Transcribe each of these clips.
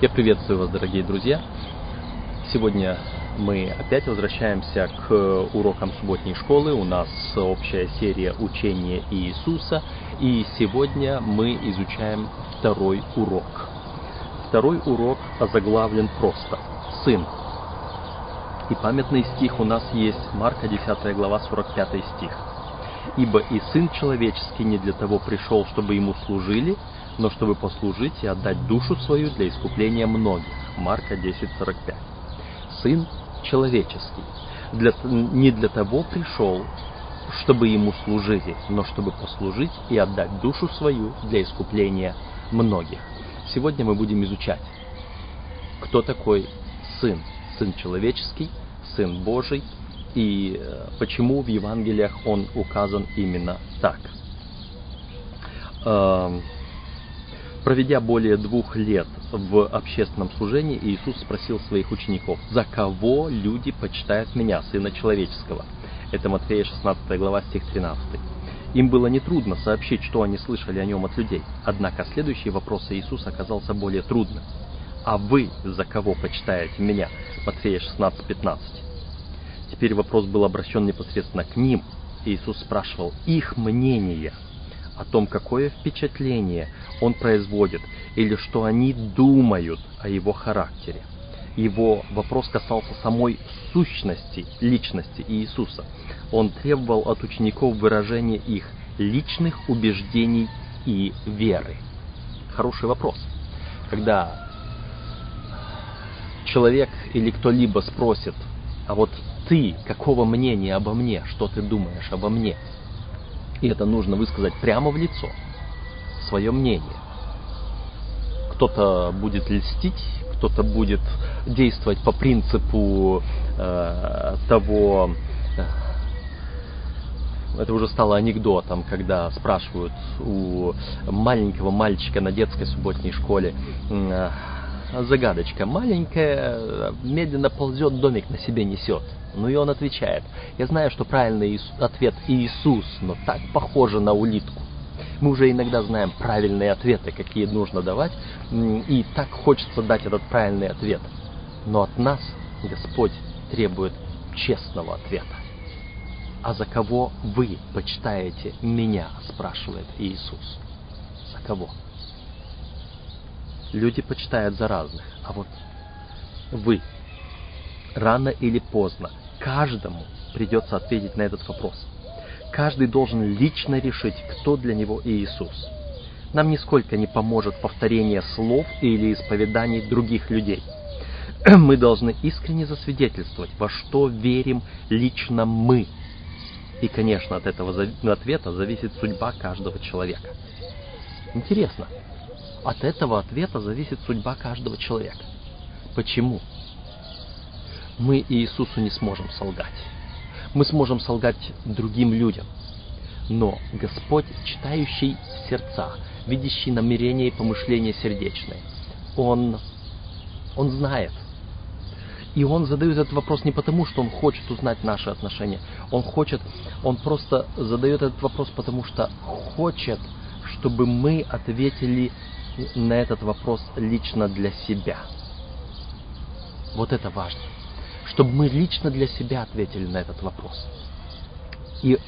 Я приветствую вас, дорогие друзья. Сегодня мы опять возвращаемся к урокам субботней школы. У нас общая серия учения Иисуса. И сегодня мы изучаем второй урок. Второй урок озаглавлен просто «Сын». И памятный стих у нас есть Марка 10 глава 45 стих. «Ибо и Сын Человеческий не для того пришел, чтобы Ему служили, но чтобы послужить и отдать душу свою для искупления многих». Марка 10:45. Сын человеческий для, не для того пришел, чтобы ему служили, но чтобы послужить и отдать душу свою для искупления многих. Сегодня мы будем изучать, кто такой Сын, Сын человеческий, Сын Божий, и э, почему в Евангелиях он указан именно так. Проведя более двух лет в общественном служении, Иисус спросил своих учеников, «За кого люди почитают меня, Сына Человеческого?» Это Матфея 16 глава, стих 13. Им было нетрудно сообщить, что они слышали о нем от людей. Однако следующий вопрос Иисуса оказался более трудным. «А вы за кого почитаете меня?» Матфея 16, 15. Теперь вопрос был обращен непосредственно к ним. Иисус спрашивал их мнение – о том, какое впечатление он производит или что они думают о его характере. Его вопрос касался самой сущности, личности Иисуса. Он требовал от учеников выражения их личных убеждений и веры. Хороший вопрос. Когда человек или кто-либо спросит, а вот ты какого мнения обо мне, что ты думаешь обо мне – и это нужно высказать прямо в лицо, свое мнение. Кто-то будет льстить, кто-то будет действовать по принципу э, того, э, это уже стало анекдотом, когда спрашивают у маленького мальчика на детской субботней школе, загадочка, маленькая, медленно ползет, домик на себе несет. Ну и он отвечает, я знаю, что правильный ответ Иисус, но так похоже на улитку. Мы уже иногда знаем правильные ответы, какие нужно давать, и так хочется дать этот правильный ответ. Но от нас Господь требует честного ответа. «А за кого вы почитаете меня?» – спрашивает Иисус. «За кого?» Люди почитают за разных, а вот вы рано или поздно каждому придется ответить на этот вопрос. Каждый должен лично решить, кто для него Иисус. Нам нисколько не поможет повторение слов или исповеданий других людей. Мы должны искренне засвидетельствовать, во что верим лично мы. И, конечно, от этого ответа зависит судьба каждого человека. Интересно, от этого ответа зависит судьба каждого человека. Почему? Мы Иисусу не сможем солгать. Мы сможем солгать другим людям. Но Господь, читающий сердца, видящий намерения и помышления сердечные, Он, Он знает. И Он задает этот вопрос не потому, что Он хочет узнать наши отношения. Он хочет, Он просто задает этот вопрос, потому что хочет, чтобы мы ответили на этот вопрос лично для себя. Вот это важно. Чтобы мы лично для себя ответили на этот вопрос. И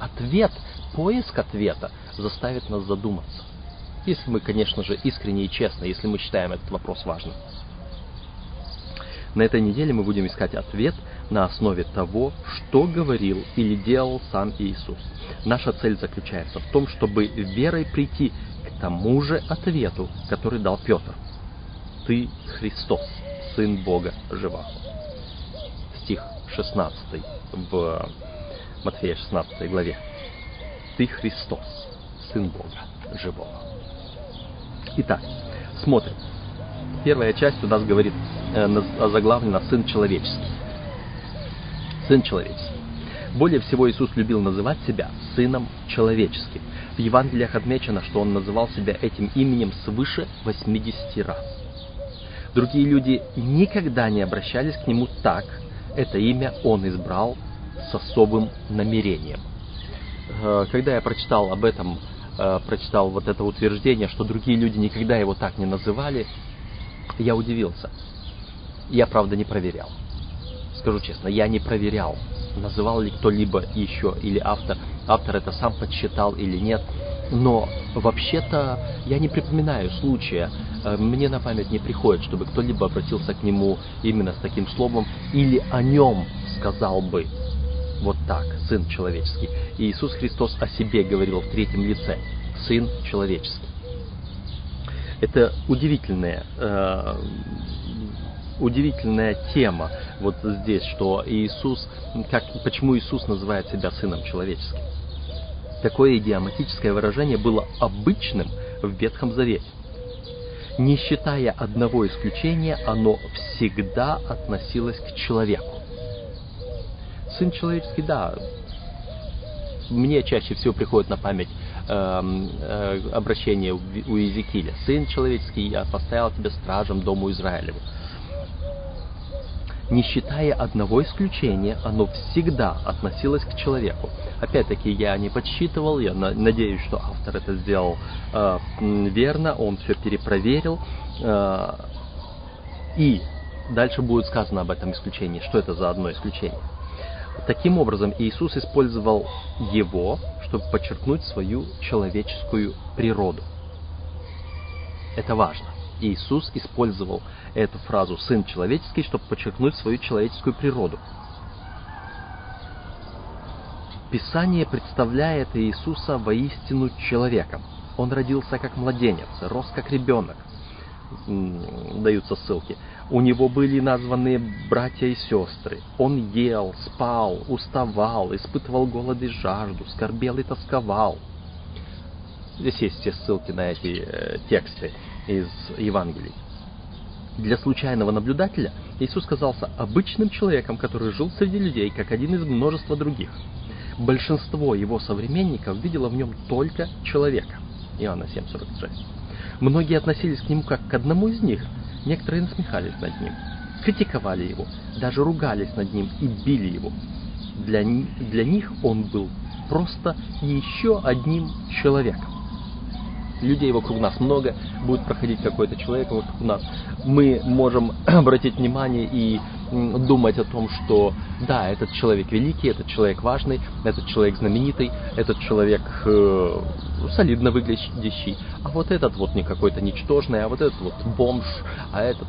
ответ, поиск ответа заставит нас задуматься. Если мы, конечно же, искренне и честно, если мы считаем этот вопрос важным. На этой неделе мы будем искать ответ на основе того, что говорил или делал сам Иисус. Наша цель заключается в том, чтобы верой прийти тому же ответу, который дал Петр. Ты Христос, Сын Бога живого. Стих 16 в Матфея 16 главе. Ты Христос, Сын Бога живого. Итак, смотрим. Первая часть у нас говорит, э, заглавлена «Сын человеческий». Сын человеческий. Более всего Иисус любил называть себя Сыном Человеческим. В Евангелиях отмечено, что Он называл себя этим именем свыше 80 раз. Другие люди никогда не обращались к Нему так. Это имя Он избрал с особым намерением. Э, когда я прочитал об этом, э, прочитал вот это утверждение, что другие люди никогда его так не называли, Я удивился. Я, правда, не проверял. Скажу честно, я не проверял, называл ли кто-либо еще или автор, автор это сам подсчитал или нет. Но вообще-то я не припоминаю случая, э, мне на память не приходит, чтобы кто-либо обратился к нему именно с таким словом или о нем сказал бы вот так, Сын человеческий. Иисус Христос о себе говорил в третьем лице, Сын человеческий. Это удивительная, э, удивительная тема вот здесь, что Иисус, как, почему Иисус называет себя Сыном человеческим. Такое идиоматическое выражение было обычным в Ветхом Завете. Не считая одного исключения, оно всегда относилось к человеку. Сын человеческий, да, мне чаще всего приходит на память э, э, обращение у Иезекииля. «Сын человеческий, я поставил тебя стражем дому Израилеву». Не считая одного исключения, оно всегда относилось к человеку. Опять-таки, я не подсчитывал, я надеюсь, что автор это сделал э, верно, он все перепроверил. Э, и дальше будет сказано об этом исключении, что это за одно исключение. Таким образом, Иисус использовал его, чтобы подчеркнуть свою человеческую природу. Это важно. Иисус использовал эту фразу «сын человеческий», чтобы подчеркнуть свою человеческую природу. Писание представляет Иисуса воистину человеком. Он родился как младенец, рос как ребенок. Даются ссылки. У него были названы братья и сестры. Он ел, спал, уставал, испытывал голод и жажду, скорбел и тосковал. Здесь есть все ссылки на эти э, тексты из Евангелий. Для случайного наблюдателя Иисус казался обычным человеком, который жил среди людей, как один из множества других. Большинство его современников видело в нем только человека. Иоанна 7,46. Многие относились к нему как к одному из них. Некоторые насмехались над ним, критиковали его, даже ругались над ним и били его. Для, для них он был просто еще одним человеком людей вокруг нас много, будет проходить какой-то человек вокруг нас, мы можем обратить внимание и думать о том, что да, этот человек великий, этот человек важный, этот человек знаменитый, этот человек э, солидно выглядящий, а вот этот вот не какой-то ничтожный, а вот этот вот бомж, а этот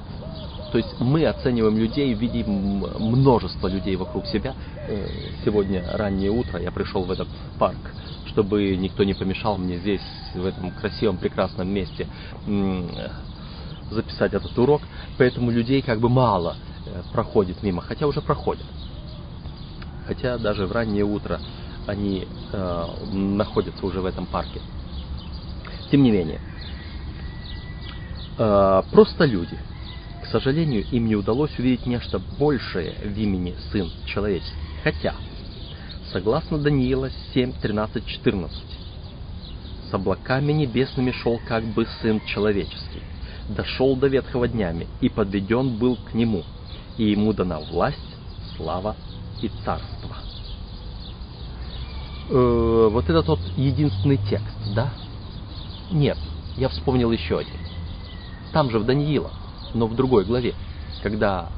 то есть мы оцениваем людей, видим множество людей вокруг себя. Э, сегодня раннее утро я пришел в этот парк чтобы никто не помешал мне здесь, в этом красивом, прекрасном месте записать этот урок. Поэтому людей как бы мало э, проходит мимо, хотя уже проходят. Хотя даже в раннее утро они э, находятся уже в этом парке. Тем не менее, э, просто люди. К сожалению, им не удалось увидеть нечто большее в имени Сын Человеческий. Хотя Согласно Даниила 7, 13, 14. С облаками небесными шел как бы Сын Человеческий. Дошел до ветхого днями и подведен был к Нему, и Ему дана власть, слава и царство. Э, вот это тот единственный текст, да? Нет, я вспомнил еще один. Там же в Даниила, но в другой главе, когда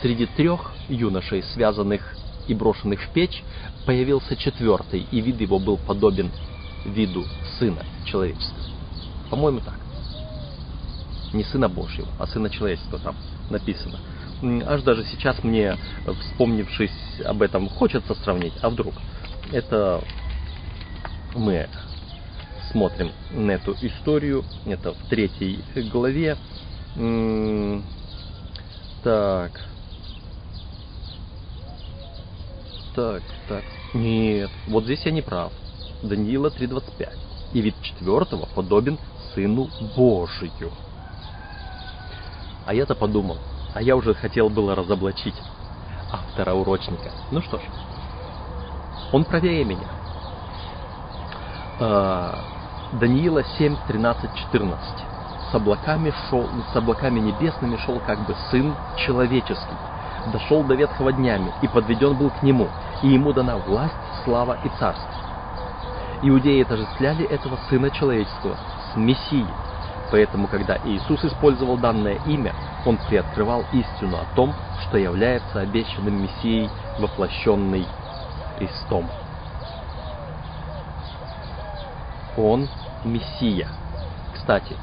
среди трех юношей, связанных и брошенных в печь, появился четвертый, и вид его был подобен виду Сына Человеческого. По-моему, так. Не Сына Божьего, а Сына Человеческого там написано. Аж даже сейчас мне, вспомнившись об этом, хочется сравнить. А вдруг? Это мы смотрим на эту историю. Это в третьей главе. Так, так, так. Нет, вот здесь я не прав. Даниила 3.25. И вид четвертого подобен Сыну Божию. А я-то подумал, а я уже хотел было разоблачить автора урочника. Ну что ж, он правее меня. А, Даниила 7, 13, 14. С облаками, шел, с облаками небесными шел как бы Сын Человеческий. Дошел до ветхого днями и подведен был к Нему – и ему дана власть, слава и царство. Иудеи отождествляли этого Сына Человеческого с Мессией, Поэтому, когда Иисус использовал данное имя, он приоткрывал истину о том, что является обещанным Мессией, воплощенный Христом. Он Мессия. Кстати,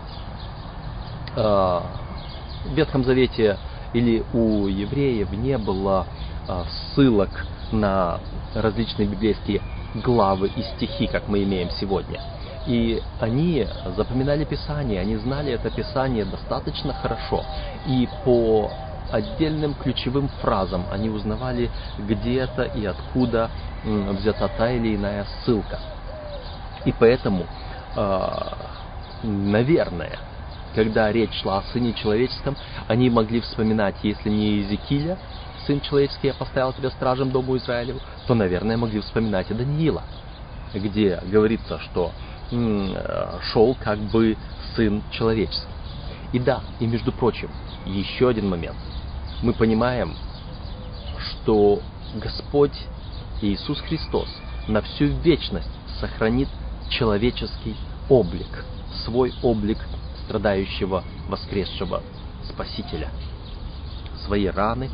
в Ветхом Завете или у евреев не было э, ссылок на различные библейские главы и стихи, как мы имеем сегодня. И они запоминали Писание, они знали это Писание достаточно хорошо. И по отдельным ключевым фразам они узнавали, где это и откуда взята та или иная ссылка. И поэтому, а, наверное, когда речь шла о Сыне Человеческом, они могли вспоминать, если не Иезекииля, Сын Человеческий, я поставил тебя стражем Дому Израилеву, то, наверное, могли вспоминать и Даниила, где говорится, что шел как бы Сын Человеческий. И да, и между прочим, еще один момент. Мы понимаем, что Господь Иисус Христос на всю вечность сохранит человеческий облик, свой облик страдающего, воскресшего Спасителя. Свои раны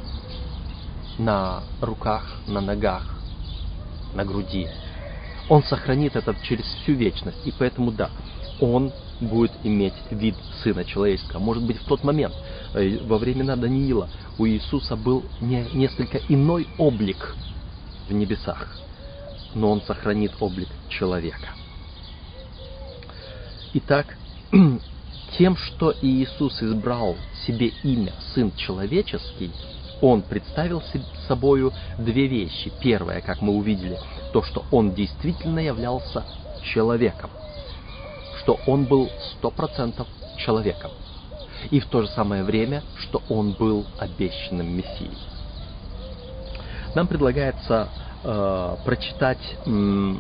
на руках, на ногах, на груди. Он сохранит это через всю вечность. И поэтому, да, он будет иметь вид Сына Человеческого. Может быть, в тот момент, э, во времена Даниила, у Иисуса был не, несколько иной облик в небесах, но он сохранит облик человека. Итак, тем, что Иисус избрал себе имя Сын Человеческий, он представил собою две вещи. Первое, как мы увидели, то, что он действительно являлся человеком, что он был сто процентов человеком, и в то же самое время, что он был обещанным Мессией. Нам предлагается э, прочитать э,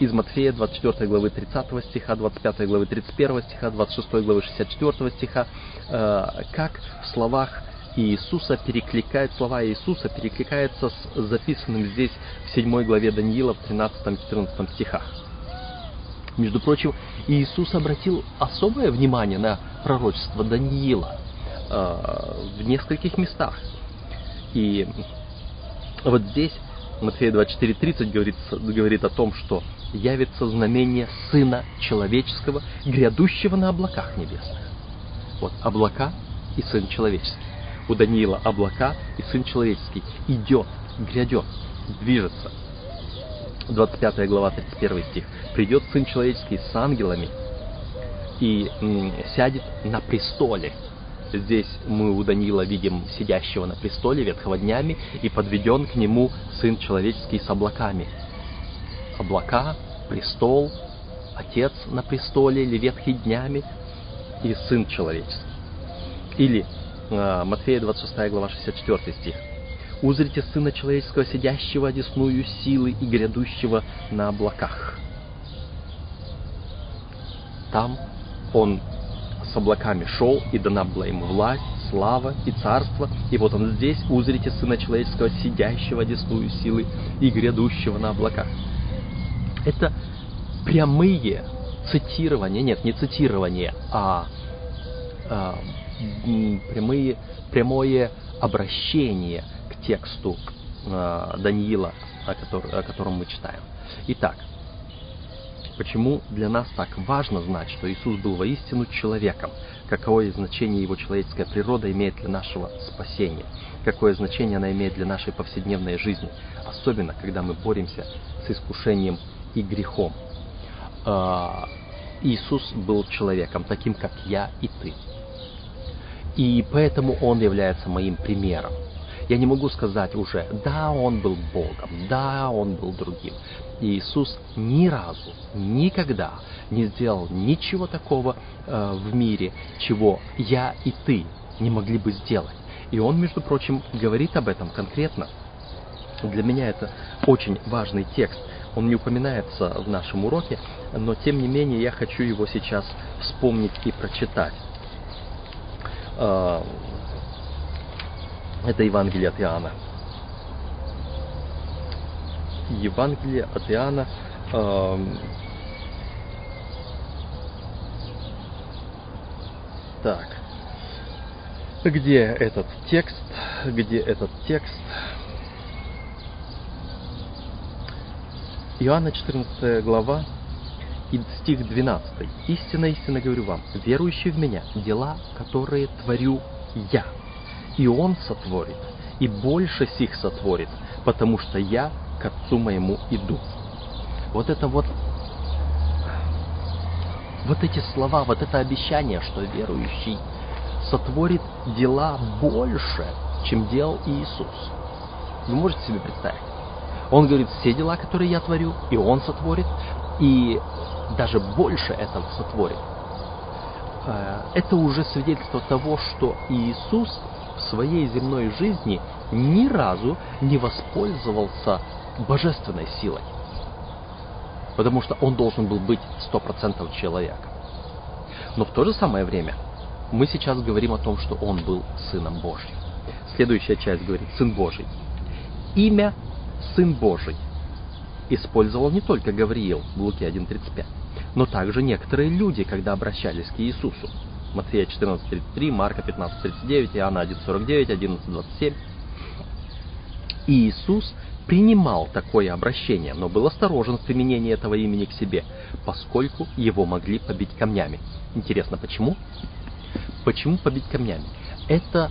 из Матфея 24 главы 30 стиха, 25 главы 31 стиха, 26 главы 64 стиха, э, как в словах Иисуса перекликает, слова Иисуса перекликаются с записанным здесь в 7 главе Даниила в 13-14 стихах. Между прочим, Иисус обратил особое внимание на пророчество Даниила э, в нескольких местах. И вот здесь Матфея 24.30 говорит, говорит о том, что явится знамение Сына Человеческого, грядущего на облаках небесных. Вот облака и Сын Человеческий у Даниила облака, и Сын Человеческий идет, грядет, движется. 25 глава, 31 стих. «Придет Сын Человеческий с ангелами и сядет на престоле». Здесь мы у Даниила видим сидящего на престоле ветхого днями, и подведен к нему Сын Человеческий с облаками. Облака, престол, Отец на престоле или ветхий днями и Сын Человеческий. Или а, Матфея 26 глава 64 стих. «Узрите Сына Человеческого, сидящего одесную силы и грядущего на облаках». Там он с облаками шел, и дана была ему власть, слава и царство. И вот он здесь, узрите Сына Человеческого, сидящего одесную силы и грядущего на облаках. Это прямые цитирования, нет, не цитирования, а, а прямые, прямое обращение к тексту э, Даниила, о, который, о котором мы читаем. Итак, почему для нас так важно знать, что Иисус был воистину человеком? Какое значение его человеческая природа имеет для нашего спасения? Какое значение она имеет для нашей повседневной жизни? Особенно, когда мы боремся с искушением и грехом. Э, Иисус был человеком, таким как я и ты. И поэтому он является моим примером. Я не могу сказать уже, да, он был Богом, да, он был другим. Иисус ни разу, никогда не сделал ничего такого э, в мире, чего я и ты не могли бы сделать. И он, между прочим, говорит об этом конкретно. Для меня это очень важный текст. Он не упоминается в нашем уроке, но тем не менее я хочу его сейчас вспомнить и прочитать. А, это Евангелие от Иоанна. Евангелие от Иоанна, Так. Где этот текст? Где этот текст? Иоанна 14 глава, и стих 12. «Истинно, истинно говорю вам, верующий в Меня, дела, которые творю Я, и Он сотворит, и больше сих сотворит, потому что Я к Отцу моему иду». Вот это вот вот эти слова, вот это обещание, что верующий сотворит дела больше, чем делал Иисус. Вы можете себе представить? Он говорит, все дела, которые я творю, и Он сотворит, и даже больше этого сотворит. Э, это уже свидетельство того, что Иисус в своей земной жизни ни разу не воспользовался божественной силой. Потому что он должен был быть стопроцентным человеком. Но в то же самое время мы сейчас говорим о том, что он был Сыном Божьим. Следующая часть говорит «Сын Божий». Имя «Сын Божий» использовал не только Гавриил в Луке 1.35, но также некоторые люди, когда обращались к Иисусу. Матфея 14.33, Марка 15.39, Иоанна 1.49, 11.27. И Иисус принимал такое обращение, но был осторожен в применении этого имени к себе, поскольку его могли побить камнями. Интересно, почему? Почему побить камнями? Это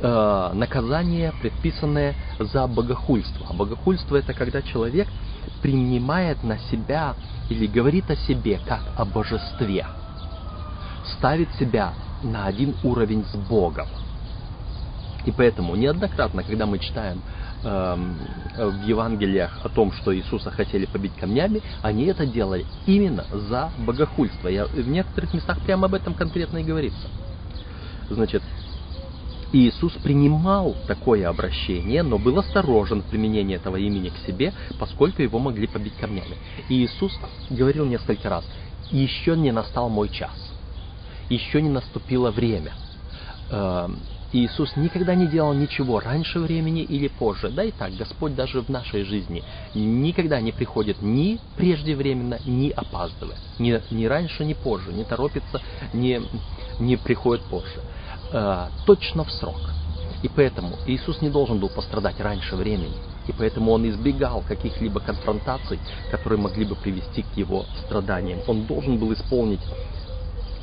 э, наказание, предписанное за богохульство. А богохульство это когда человек принимает на себя или говорит о себе как о божестве, ставит себя на один уровень с Богом. И поэтому неоднократно, когда мы читаем э, в Евангелиях о том, что Иисуса хотели побить камнями, они это делали именно за богохульство. Я, в некоторых местах прямо об этом конкретно и говорится. Значит, Иисус принимал такое обращение, но был осторожен в применении этого имени к себе, поскольку его могли побить камнями. Иисус говорил несколько раз, еще не настал мой час, еще не наступило время. Эм, Иисус никогда не делал ничего раньше времени или позже. Да и так, Господь даже в нашей жизни никогда не приходит ни преждевременно, ни опаздывая. Ни, ни раньше, ни позже, не торопится, не, не приходит позже. Э, точно в срок. И поэтому Иисус не должен был пострадать раньше времени. И поэтому он избегал каких-либо конфронтаций, которые могли бы привести к его страданиям. Он должен был исполнить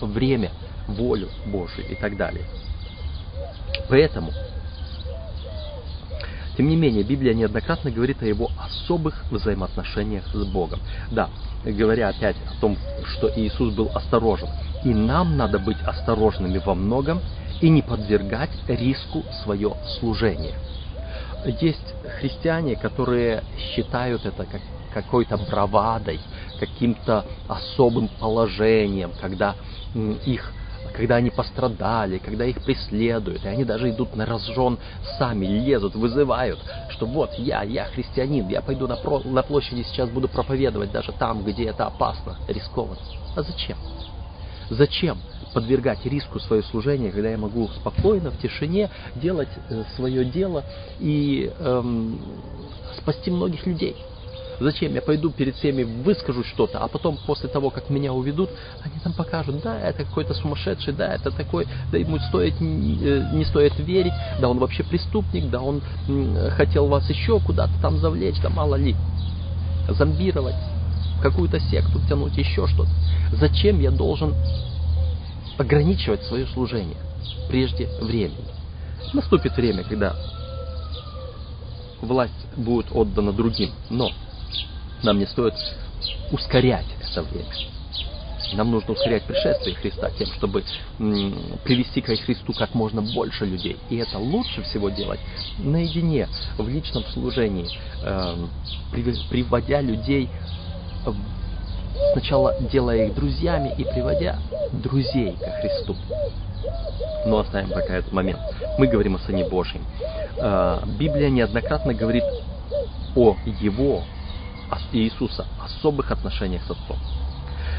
время, волю Божию и так далее. Поэтому, тем не менее, Библия неоднократно говорит о его особых взаимоотношениях с Богом. Да, говоря опять о том, что Иисус был осторожен. И нам надо быть осторожными во многом и не подвергать риску свое служение. Есть христиане, которые считают это как какой-то бравадой, каким-то особым положением, когда их когда они пострадали, когда их преследуют, и они даже идут на разжен сами, лезут, вызывают, что вот я, я христианин, я пойду на, про, на площади сейчас буду проповедовать даже там, где это опасно, рискованно. А зачем? Зачем подвергать риску свое служение, когда я могу спокойно, в тишине делать э, свое дело и эм, спасти многих людей? Зачем я пойду перед всеми выскажу что-то, а потом после того, как меня уведут, они там покажут, да, это какой-то сумасшедший, да, это такой, да ему стоит, э, не стоит верить, да он вообще преступник, да он хотел вас еще куда-то там завлечь, да мало ли, зомбировать, какую-то секту тянуть, еще что-то. Зачем я должен ограничивать свое служение прежде времени? Наступит время, когда власть будет отдана другим, но нам не стоит ускорять это время. Нам нужно ускорять пришествие Христа тем, чтобы привести к Христу как можно больше людей. И это лучше всего делать наедине, в личном служении, эм, приводя людей, сначала делая их друзьями и приводя друзей ко Христу. Но оставим пока этот момент. Мы говорим о Сыне Божьем. Э, Библия неоднократно говорит о Его Иисуса особых отношениях с Отцом.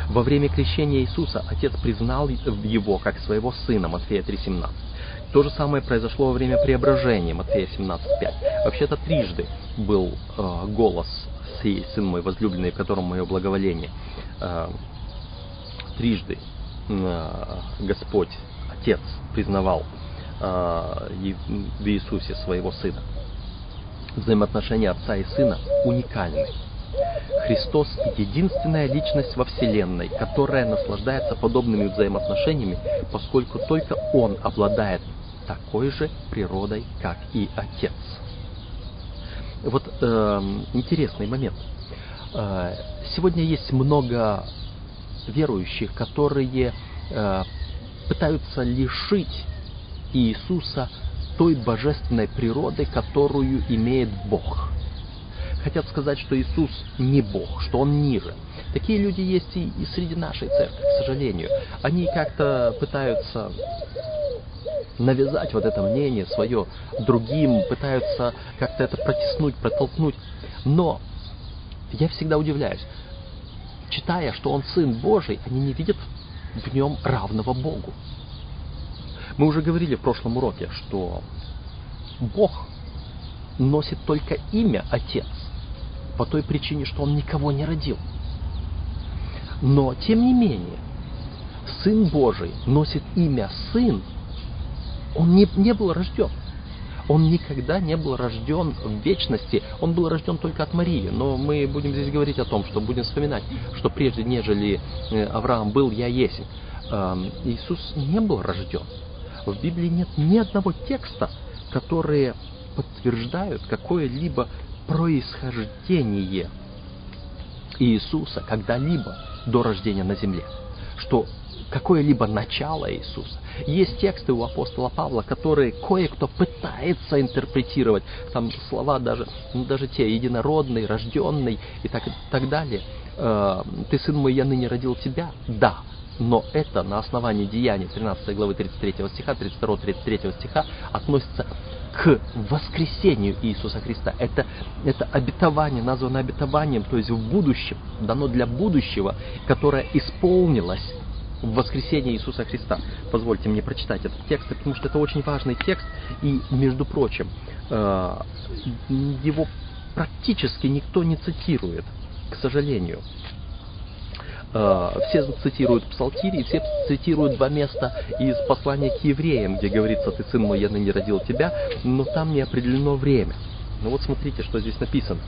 Во время крещения Иисуса Отец признал его как своего сына, Матфея 3,17. То же самое произошло во время преображения, Матфея 17,5. Вообще-то трижды был э, голос «Сей сын мой возлюбленный, в котором мое благоволение». Э, трижды э, Господь, Отец признавал э, в Иисусе своего Сына. Взаимоотношения Отца и Сына уникальны. Христос – единственная личность во Вселенной, которая наслаждается подобными взаимоотношениями, поскольку только Он обладает такой же природой, как и Отец. Вот э, интересный момент. Э, сегодня есть много верующих, которые э, пытаются лишить Иисуса той божественной природы, которую имеет Бог. Хотят сказать, что Иисус не Бог, что Он ниже. Такие люди есть и, и среди нашей церкви, к сожалению. Они как-то пытаются навязать вот это мнение свое другим, пытаются как-то это протеснуть, протолкнуть. Но я всегда удивляюсь, читая, что он Сын Божий, они не видят в нем равного Богу. Мы уже говорили в прошлом уроке, что Бог носит только имя Отец, по той причине, что Он никого не родил. Но, тем не менее, Сын Божий носит имя Сын, Он не, не был рожден. Он никогда не был рожден в вечности, он был рожден только от Марии. Но мы будем здесь говорить о том, что будем вспоминать, что прежде нежели э, Авраам был, я есть. Эм, Иисус не был рожден. В Библии нет ни одного текста, которые подтверждают какое-либо происхождение Иисуса когда-либо до рождения на земле. Что какое-либо начало Иисуса. Есть тексты у апостола Павла, которые кое-кто пытается интерпретировать. Там слова даже, ну, даже те, единородный, рожденный и так, так далее. Э, «Ты, сын мой, я ныне родил тебя». Да, но это на основании Деяний 13 главы 33 стиха, 32-33 стиха относится к воскресению Иисуса Христа. Это, это обетование, названо обетованием, то есть в будущем, дано для будущего, которое исполнилось в воскресении Иисуса Христа. Позвольте мне прочитать этот текст, потому что это очень важный текст, и, между прочим, э, его практически никто не цитирует, к сожалению. Э, все цитируют Псалтири, и все цитируют два места из послания к евреям, где говорится, ты сын мой, я ныне родил тебя, но там не определено время. Ну вот смотрите, что здесь написано.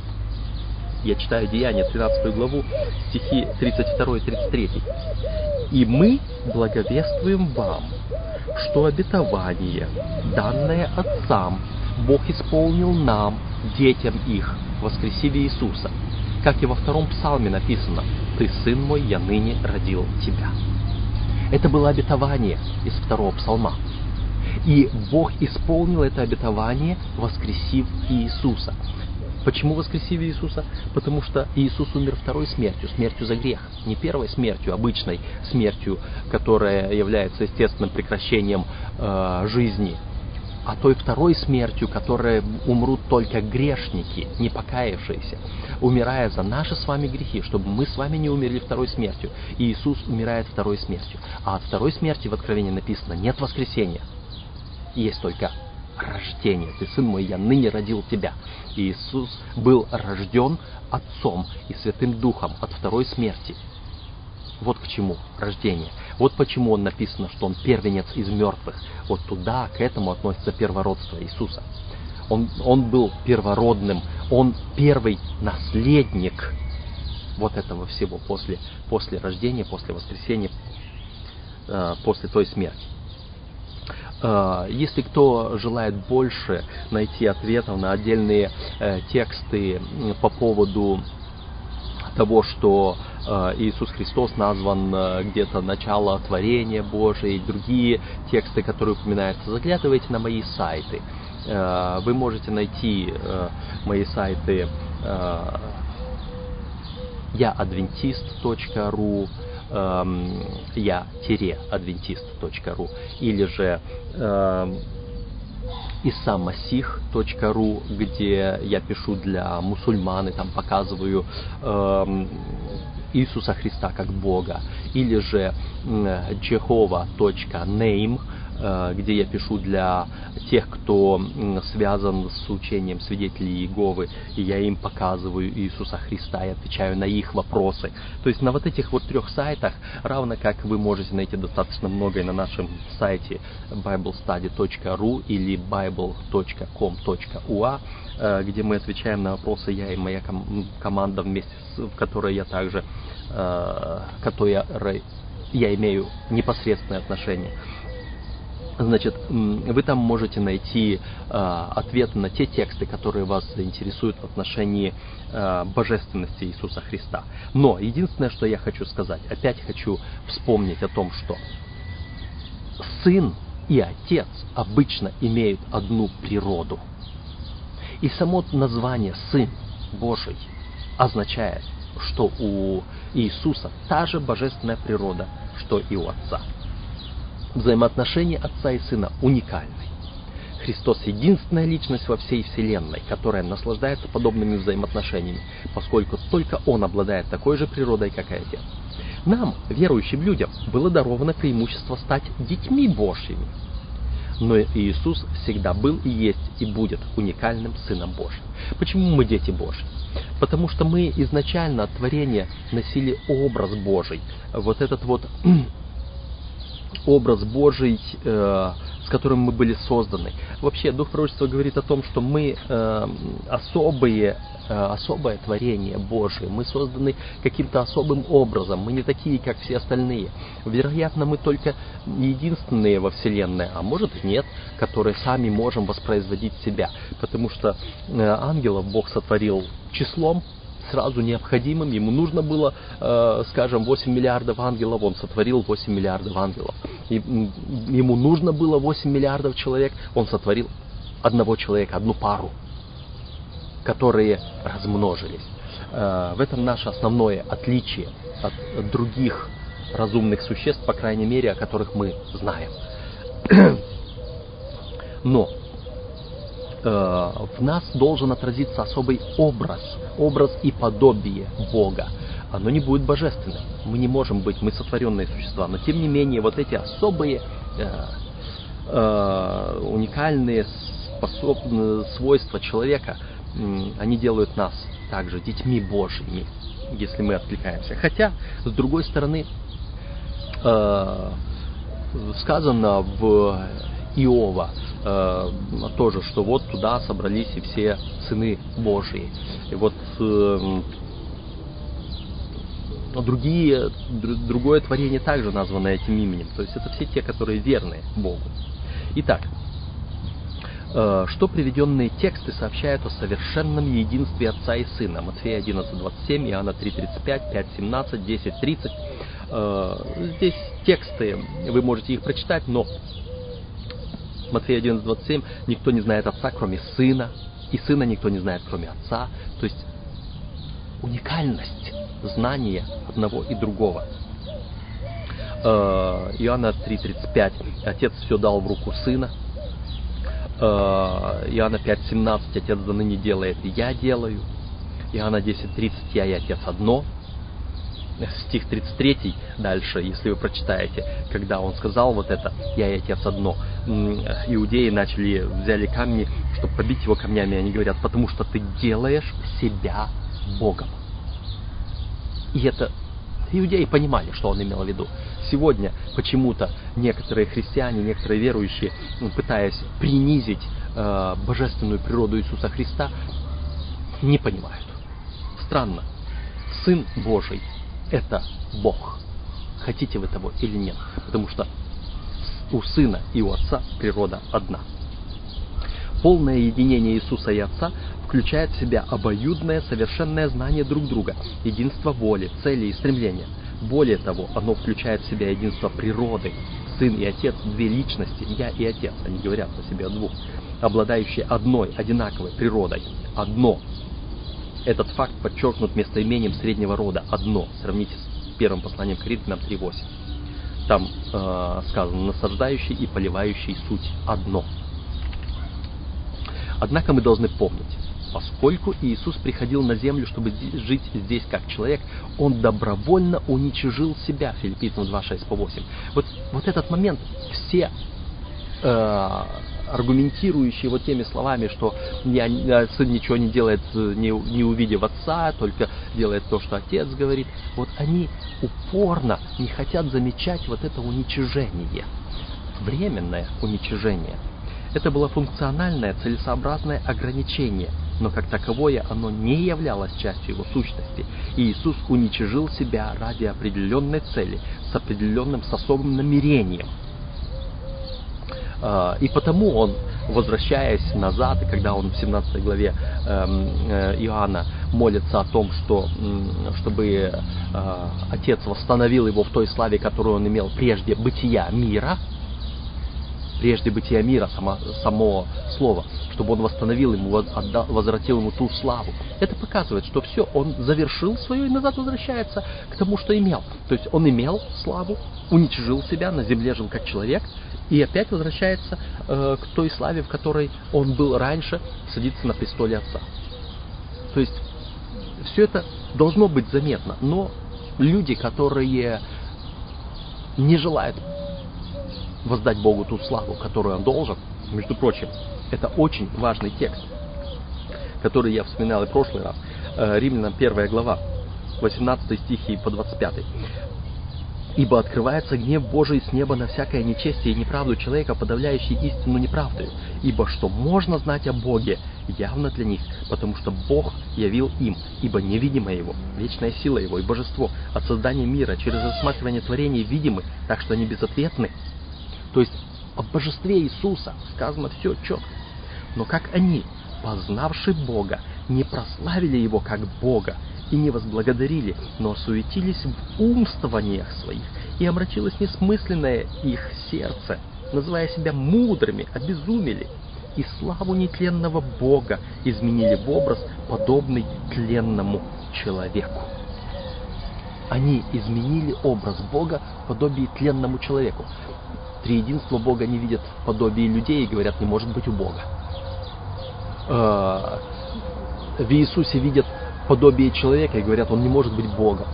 Я читаю Деяния, 13 главу, стихи 32 и 33. «И мы благовествуем вам, что обетование, данное отцам, Бог исполнил нам, детям их, воскресив Иисуса, как и во втором псалме написано, «Ты, сын мой, я ныне родил тебя». Это было обетование из второго псалма. И Бог исполнил это обетование, воскресив Иисуса. Почему воскресив Иисуса? Потому что Иисус умер второй смертью, смертью за грех. Не первой смертью, обычной смертью, которая является естественным прекращением э, жизни, а той второй смертью, которой умрут только грешники, не покаявшиеся, умирая за наши с вами грехи, чтобы мы с вами не умерли второй смертью. И Иисус умирает второй смертью. А от второй смерти в Откровении написано нет воскресения. Есть только рождение. Ты, сын мой, я ныне родил тебя. Иисус был рожден Отцом и Святым Духом от второй смерти. Вот к чему рождение. Вот почему он написано, что он первенец из мертвых. Вот туда, к этому относится первородство Иисуса. Он, он был первородным, он первый наследник вот этого всего после, после рождения, после воскресения, э, после той смерти. Э, если кто желает больше найти ответов на отдельные э, тексты по поводу того, что э, Иисус Христос назван где-то начало творения Божие и другие тексты, которые упоминаются, заглядывайте на мои сайты. Вы можете найти мои сайты яадвентист.ру я-адвентист.ру или же исамасих.ру, где я пишу для мусульман и там показываю э, Иисуса Христа как Бога, или же jehova.name, э, где я пишу для тех, кто связан с учением свидетелей Иеговы, и я им показываю Иисуса Христа и отвечаю на их вопросы. То есть на вот этих вот трех сайтах, равно как вы можете найти достаточно многое на нашем сайте biblestudy.ru или bible.com.ua, э, где мы отвечаем на вопросы я и моя команда вместе с, в которой я также, э, которой я имею непосредственное отношение. Значит, вы там можете найти э, ответы на те тексты, которые вас заинтересуют в отношении э, божественности Иисуса Христа. Но единственное, что я хочу сказать, опять хочу вспомнить о том, что Сын и Отец обычно имеют одну природу. И само название Сын Божий означает, что у Иисуса та же божественная природа, что и у Отца взаимоотношения Отца и Сына уникальны. Христос – единственная личность во всей Вселенной, которая наслаждается подобными взаимоотношениями, поскольку только Он обладает такой же природой, как и Отец. Нам, верующим людям, было даровано преимущество стать детьми Божьими. Но Иисус всегда был и есть и будет уникальным Сыном Божьим. Почему мы дети Божьи? Потому что мы изначально от творения носили образ Божий. Вот этот вот образ Божий, э, с которым мы были созданы. Вообще, Дух Пророчества говорит о том, что мы э, особые, э, особое творение Божие. Мы созданы каким-то особым образом. Мы не такие, как все остальные. Вероятно, мы только единственные во Вселенной, а может и нет, которые сами можем воспроизводить себя. Потому что ангелов Бог сотворил числом, сразу необходимым. Ему нужно было, э, скажем, 8 миллиардов ангелов, он сотворил 8 миллиардов ангелов. Ему нужно было 8 миллиардов человек, он сотворил одного человека, одну пару, которые размножились. Э, в этом наше основное отличие от других разумных существ, по крайней мере, о которых мы знаем. Но в нас должен отразиться особый образ, образ и подобие Бога. Оно не будет божественным. Мы не можем быть, мы сотворенные существа. Но тем не менее, вот эти особые, э, э, уникальные способ, свойства человека, э, они делают нас также детьми Божьими, если мы откликаемся. Хотя, с другой стороны, э, сказано в Иова, э, тоже, что вот туда собрались и все сыны Божьи. И вот э, другие, другое творение также названо этим именем. То есть это все те, которые верны Богу. Итак, э, что приведенные тексты сообщают о совершенном единстве Отца и Сына. Матфея 11.27, Иоанна 3.35, 5.17, 10.30. Здесь тексты, вы можете их прочитать, но Матфея 11.27, никто не знает Отца, кроме Сына, и Сына никто не знает, кроме Отца. То есть уникальность знания одного и другого. Э, Иоанна 3.35, Отец все дал в руку Сына. Э, Иоанна 5.17, Отец за ныне делает, и я делаю. Иоанна 10.30, я и Отец одно стих 33 дальше, если вы прочитаете, когда он сказал вот это, я и отец одно, иудеи начали, взяли камни, чтобы побить его камнями, они говорят, потому что ты делаешь себя Богом. И это иудеи понимали, что он имел в виду. Сегодня почему-то некоторые христиане, некоторые верующие, пытаясь принизить э, божественную природу Иисуса Христа, не понимают. Странно. Сын Божий это Бог. Хотите вы того или нет. Потому что у Сына и у Отца природа одна. Полное единение Иисуса и Отца включает в себя обоюдное совершенное знание друг друга, единство воли, цели и стремления. Более того, оно включает в себя единство природы. Сын и Отец – две личности, я и Отец, они говорят о себе о двух, обладающие одной, одинаковой природой. Одно этот факт подчеркнут местоимением среднего рода «одно». Сравните с первым посланием Коринфянам 3.8. Там э, сказано «насаждающий и поливающий суть одно». Однако мы должны помнить, поскольку Иисус приходил на землю, чтобы жить здесь как человек, Он добровольно уничижил себя, филиппийцам 2, 6 по 8. Вот, вот этот момент все э, аргументирующие вот теми словами, что я, сын ничего не делает, не, не увидев отца, только делает то, что отец говорит, вот они упорно не хотят замечать вот это уничижение, временное уничижение. Это было функциональное, целесообразное ограничение, но как таковое оно не являлось частью его сущности. И Иисус уничижил себя ради определенной цели, с определенным, с особым намерением – и потому он, возвращаясь назад, и когда он в 17 главе эм, э, Иоанна молится о том, что, чтобы э, Отец восстановил его в той славе, которую он имел прежде бытия мира, прежде бытия мира, само, само слово, чтобы он восстановил ему, отдал, возвратил ему ту славу. Это показывает, что все, он завершил свое и назад возвращается к тому, что имел. То есть он имел славу, уничижил себя, на земле жил как человек, и опять возвращается э, к той славе, в которой он был раньше, садится на престоле Отца. То есть все это должно быть заметно, но люди, которые не желают воздать Богу ту славу, которую он должен, между прочим, это очень важный текст, который я вспоминал и в прошлый раз, э, Римлянам 1 глава, 18 стихи по 25. Ибо открывается гнев Божий с неба на всякое нечестие и неправду человека, подавляющий истину неправдою. Ибо что можно знать о Боге, явно для них, потому что Бог явил им, ибо невидимое Его, вечная сила Его и Божество от создания мира через рассматривание творений видимы, так что они безответны. То есть о божестве Иисуса сказано все четко. Но как они, познавши Бога, не прославили Его как Бога, и не возблагодарили, но суетились в умствованиях своих, и омрачилось несмысленное их сердце, называя себя мудрыми, обезумели, и славу нетленного Бога изменили в образ, подобный тленному человеку. Они изменили образ Бога в подобии тленному человеку. Триединство Бога не видят в подобии людей и говорят, не может быть у Бога. Э, в Иисусе видят подобие человека и говорят, он не может быть Богом.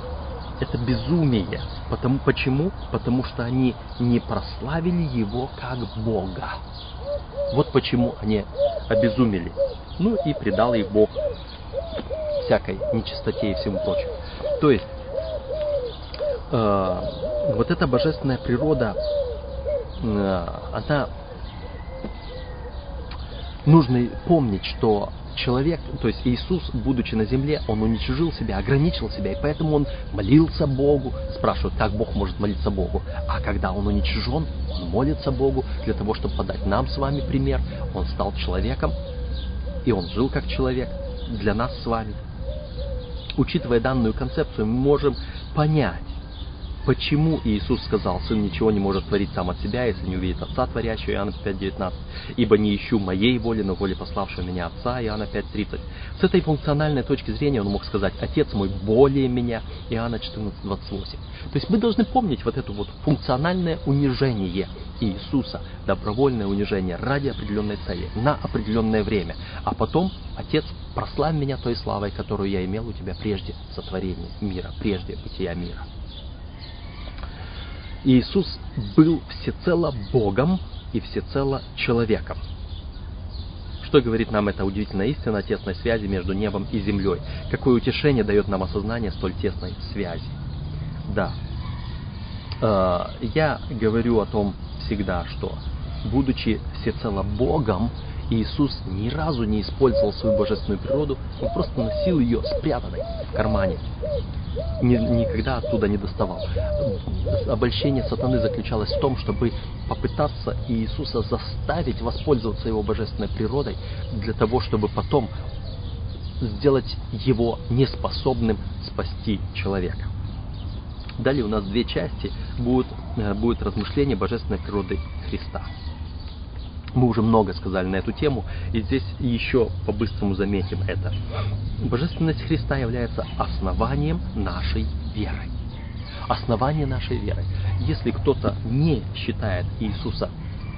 Это безумие. Потому, почему? Потому что они не прославили его как Бога. Вот почему они обезумели. Ну и предал их Бог всякой нечистоте и всему прочему. То есть, э, вот эта божественная природа, э, она нужно помнить, что человек, то есть Иисус, будучи на земле, он уничижил себя, ограничил себя, и поэтому он молился Богу, спрашивают, как Бог может молиться Богу. А когда он уничижен, он молится Богу для того, чтобы подать нам с вами пример. Он стал человеком, и он жил как человек для нас с вами. Учитывая данную концепцию, мы можем понять, Почему Иисус сказал, Сын ничего не может творить сам от себя, если не увидит Отца Творящего, Иоанна 5.19, ибо не ищу моей воли, но воли пославшего меня Отца, Иоанна 5.30. С этой функциональной точки зрения он мог сказать, Отец мой более меня, Иоанна 14.28. То есть мы должны помнить вот это вот функциональное унижение Иисуса, добровольное унижение ради определенной цели, на определенное время. А потом, Отец, прославь меня той славой, которую я имел у тебя прежде сотворения мира, прежде бытия мира. Иисус был всецело Богом и всецело человеком. Что говорит нам эта удивительная истина о тесной связи между небом и землей? Какое утешение дает нам осознание столь тесной связи? Да, э, я говорю о том всегда, что будучи всецело Богом, Иисус ни разу не использовал свою божественную природу, он просто носил ее спрятанной в кармане, ни, никогда оттуда не доставал. Обольщение сатаны заключалось в том, чтобы попытаться Иисуса заставить воспользоваться его божественной природой для того, чтобы потом сделать его неспособным спасти человека. Далее у нас две части будут, э, будет размышление божественной природы Христа. Мы уже много сказали на эту тему, и здесь еще по-быстрому заметим это. Божественность Христа является основанием нашей веры. Основание нашей веры. Если кто-то не считает Иисуса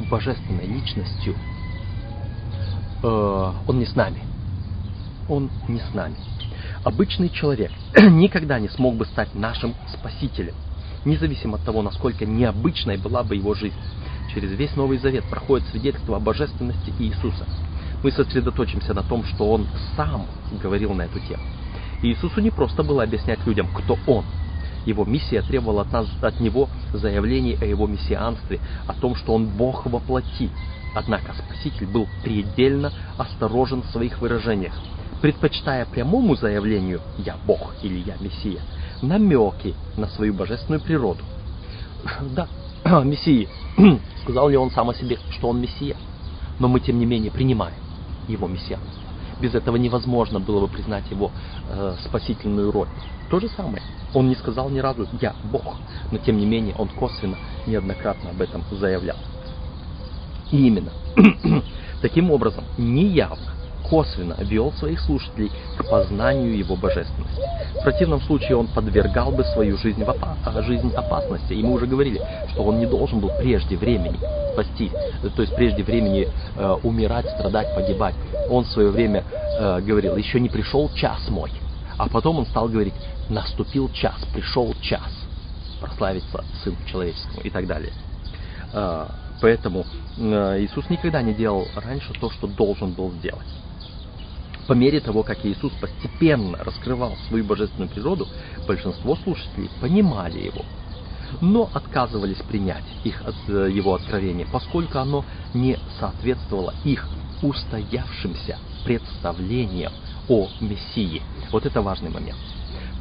божественной личностью, э, он не с нами. Он не с нами. Обычный человек никогда не смог бы стать нашим спасителем, независимо от того, насколько необычной была бы его жизнь через весь Новый Завет проходит свидетельство о божественности Иисуса. Мы сосредоточимся на том, что Он сам говорил на эту тему. Иисусу не просто было объяснять людям, кто Он. Его миссия требовала от, нас, от Него заявлений о Его мессианстве, о том, что Он Бог во плоти. Однако Спаситель был предельно осторожен в своих выражениях, предпочитая прямому заявлению «Я Бог» или «Я Мессия» намеки на свою божественную природу. Да, Мессии. Сказал ли он сам о себе, что он Мессия? Но мы, тем не менее, принимаем его мессианство. Без этого невозможно было бы признать его э, спасительную роль. То же самое. Он не сказал ни разу «я Бог», но тем не менее он косвенно неоднократно об этом заявлял. И именно таким образом неявно косвенно вел своих слушателей к познанию его божественности. В противном случае он подвергал бы свою жизнь, в опа- а, жизнь опасности. И мы уже говорили, что он не должен был прежде времени спастись, то есть прежде времени э, умирать, страдать, погибать. Он в свое время э, говорил, еще не пришел час мой. А потом он стал говорить, наступил час, пришел час прославиться Сыну Человеческому и так далее. Э, поэтому э, Иисус никогда не делал раньше то, что должен был сделать. По мере того, как Иисус постепенно раскрывал свою божественную природу, большинство слушателей понимали его, но отказывались принять их, э, его откровение, поскольку оно не соответствовало их устоявшимся представлениям о Мессии. Вот это важный момент.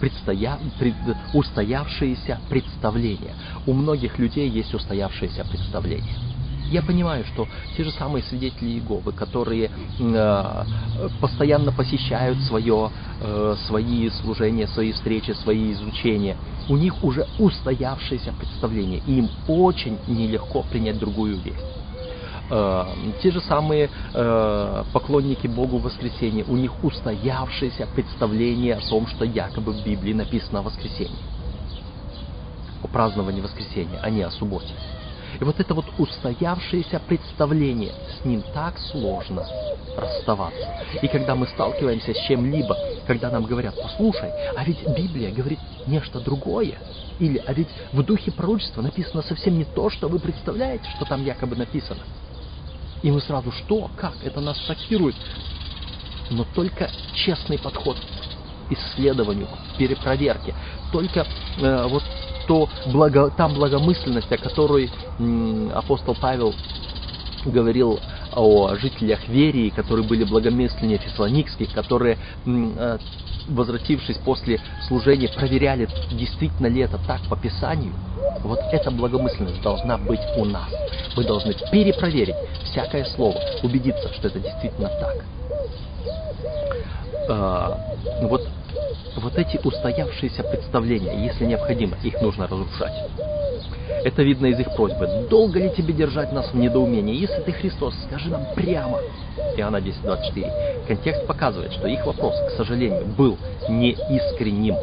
Предстоя... Пред... Устоявшиеся представления. У многих людей есть устоявшиеся представления. Я понимаю, что те же самые свидетели Иеговы, которые э, постоянно посещают свое, э, свои служения, свои встречи, свои изучения, у них уже устоявшееся представление, и им очень нелегко принять другую весть. Э, те же самые э, поклонники Богу воскресения, у них устоявшееся представление о том, что якобы в Библии написано о о праздновании воскресения, а не о субботе. И вот это вот устоявшееся представление, с ним так сложно расставаться. И когда мы сталкиваемся с чем-либо, когда нам говорят, послушай, а ведь Библия говорит нечто другое, или а ведь в духе пророчества написано совсем не то, что вы представляете, что там якобы написано. И мы сразу, что, как, это нас шокирует. Но только честный подход к исследованию, к перепроверке, только э, вот то благо, та благомысленность, о которой апостол Павел говорил о жителях Верии, которые были благомысленнее фессалоникских, которые, э, возвратившись после служения, проверяли, действительно ли это так по Писанию. Вот эта благомысленность должна быть у нас. Мы должны перепроверить всякое слово, убедиться, что это действительно так. А, вот вот эти устоявшиеся представления, если необходимо, их нужно разрушать. Это видно из их просьбы. Долго ли тебе держать нас в недоумении? Если ты Христос, скажи нам прямо. Иоанна 10.24. Контекст показывает, что их вопрос, к сожалению, был неискренним.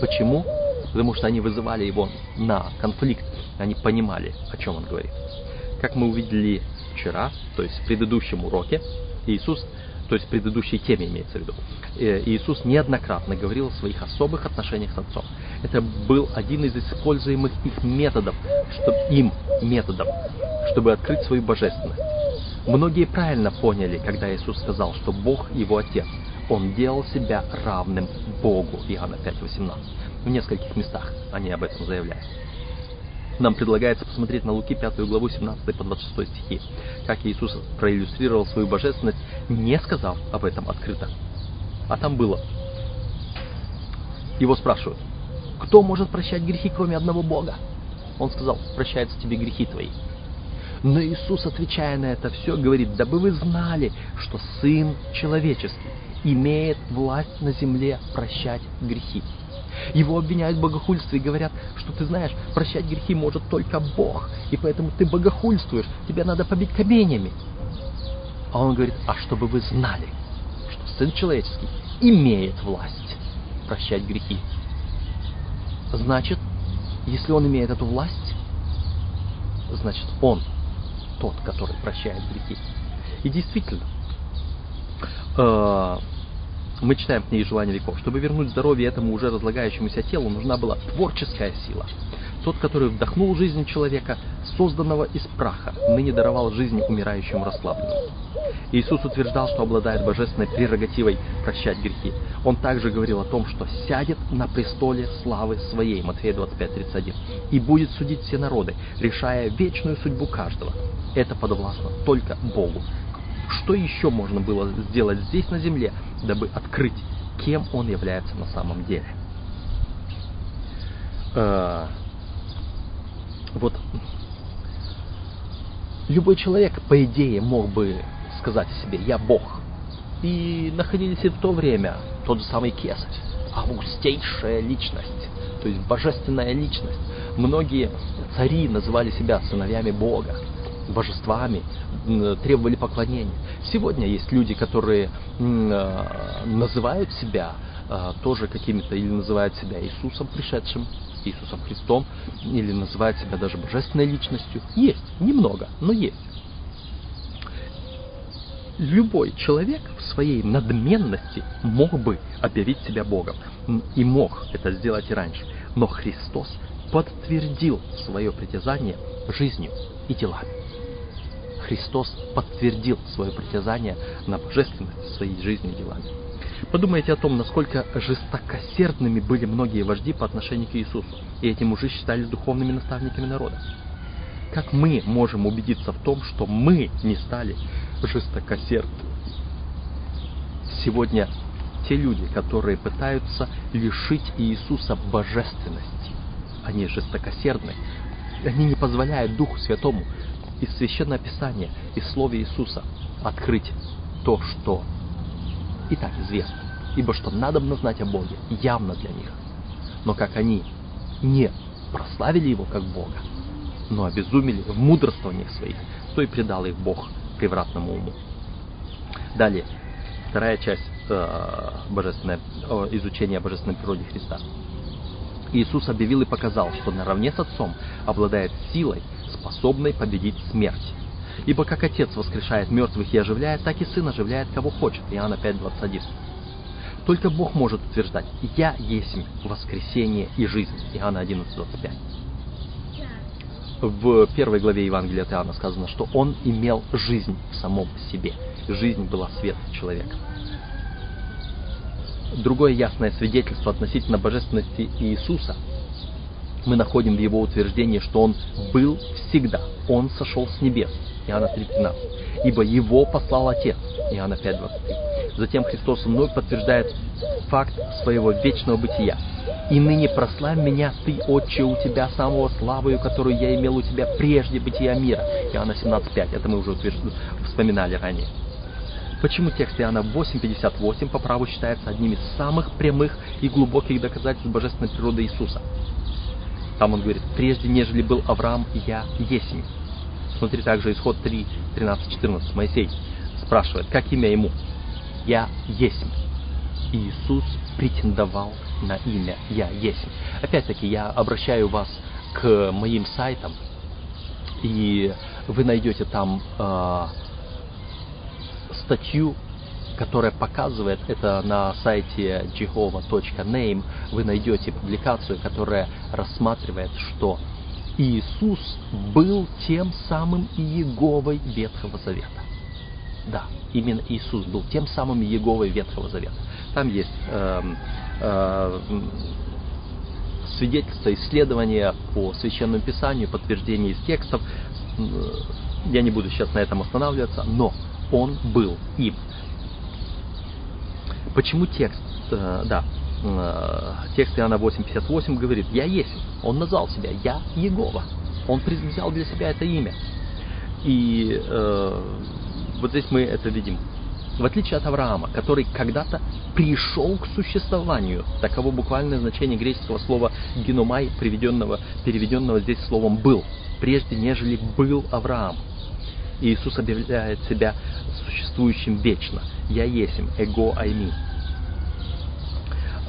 Почему? Потому что они вызывали его на конфликт. Они понимали, о чем он говорит. Как мы увидели вчера, то есть в предыдущем уроке, Иисус то есть предыдущей теме имеется в виду, э, Иисус неоднократно говорил о своих особых отношениях с Отцом. Это был один из используемых их методов, чтобы, им методов, чтобы открыть свою божественность. Многие правильно поняли, когда Иисус сказал, что Бог его Отец. Он делал себя равным Богу. Иоанна 5.18. В нескольких местах они об этом заявляют нам предлагается посмотреть на Луки 5 главу 17 по 26 стихи, как Иисус проиллюстрировал свою божественность, не сказав об этом открыто. А там было. Его спрашивают, кто может прощать грехи, кроме одного Бога? Он сказал, прощаются тебе грехи твои. Но Иисус, отвечая на это все, говорит, дабы вы знали, что Сын Человеческий имеет власть на земле прощать грехи. Его обвиняют в богохульстве и говорят, что ты знаешь, прощать грехи может только Бог, и поэтому ты богохульствуешь, тебя надо побить каменями. А он говорит, а чтобы вы знали, что Сын Человеческий имеет власть прощать грехи. Значит, если он имеет эту власть, значит он тот, который прощает грехи. И действительно, э, мы читаем в книге «Желание веков». Чтобы вернуть здоровье этому уже разлагающемуся телу, нужна была творческая сила. Тот, который вдохнул жизнь человека, созданного из праха, ныне даровал жизнь умирающему расслабленному. Иисус утверждал, что обладает божественной прерогативой прощать грехи. Он также говорил о том, что сядет на престоле славы своей, Матфея 25:31, и будет судить все народы, решая вечную судьбу каждого. Это подвластно только Богу. Что еще можно было сделать здесь на земле, дабы открыть, кем Он является на самом деле? Э, вот любой человек, по идее, мог бы сказать себе «я Бог». И находились и в то время тот же самый Кесарь, августейшая личность, то есть божественная личность. Многие цари называли себя сыновьями Бога, божествами, требовали поклонения. Сегодня есть люди, которые э, называют себя э, тоже какими-то, или называют себя Иисусом пришедшим, Иисусом Христом, или называют себя даже божественной личностью. Есть, немного, но есть любой человек в своей надменности мог бы объявить себя Богом. И мог это сделать и раньше. Но Христос подтвердил свое притязание жизнью и делами. Христос подтвердил свое притязание на божественность своей жизнью и делами. Подумайте о том, насколько жестокосердными были многие вожди по отношению к Иисусу, и эти мужи считались духовными наставниками народа. Как мы можем убедиться в том, что мы не стали жестокосердны? Сегодня те люди, которые пытаются лишить Иисуса божественности, они жестокосердны. Они не позволяют Духу Святому из Священного Писания, из Слова Иисуса открыть то, что и так известно. Ибо что надо бы знать о Боге, явно для них. Но как они не прославили Его как Бога, но обезумели в мудрствованиях своих, то и предал их Бог превратному уму. Далее, вторая часть э, божественное, э, изучения божественной природе Христа. Иисус объявил и показал, что наравне с Отцом обладает силой, способной победить смерть. Ибо как Отец воскрешает мертвых и оживляет, так и Сын оживляет кого хочет. Иоанна 5:21. Только Бог может утверждать «Я есть воскресение и жизнь» Иоанна 11:25 в первой главе Евангелия от Иоанна сказано, что он имел жизнь в самом себе. Жизнь была свет человека. Другое ясное свидетельство относительно божественности Иисуса мы находим в его утверждении, что он был всегда. Он сошел с небес. Иоанна 3.13. Ибо его послал Отец. Иоанна 5.23. Затем Христос вновь подтверждает факт своего вечного бытия. И ныне прославь меня, Ты, Отче, у Тебя самого славою, которую я имел у Тебя прежде бытия мира. Иоанна 17.5, это мы уже вспоминали ранее. Почему текст Иоанна 8.58 по праву считается одним из самых прямых и глубоких доказательств божественной природы Иисуса? Там он говорит, прежде нежели был Авраам, я есмь. Смотри также исход 3, 13, 14. Моисей спрашивает, как имя ему? Я есмь. Иисус претендовал на имя «Я есть». Опять-таки, я обращаю вас к моим сайтам, и вы найдете там э, статью, которая показывает, это на сайте jehova.name, вы найдете публикацию, которая рассматривает, что Иисус был тем самым Иеговой Ветхого Завета. Да, именно Иисус был тем самым Иеговой Ветхого Завета. Там есть э, э, свидетельства, исследования по Священному Писанию, подтверждение из текстов. Я не буду сейчас на этом останавливаться, но он был им. Почему текст, э, да, э, текст Иоанна 8.58 говорит, «Я есть». Он назвал себя «Я Егова». Он взял для себя это имя. И э, вот здесь мы это видим. В отличие от Авраама, который когда-то пришел к существованию, таково буквальное значение греческого слова геномай, приведенного, переведенного здесь словом «был», прежде нежели был Авраам. Иисус объявляет себя существующим вечно. «Я есим», «эго айми»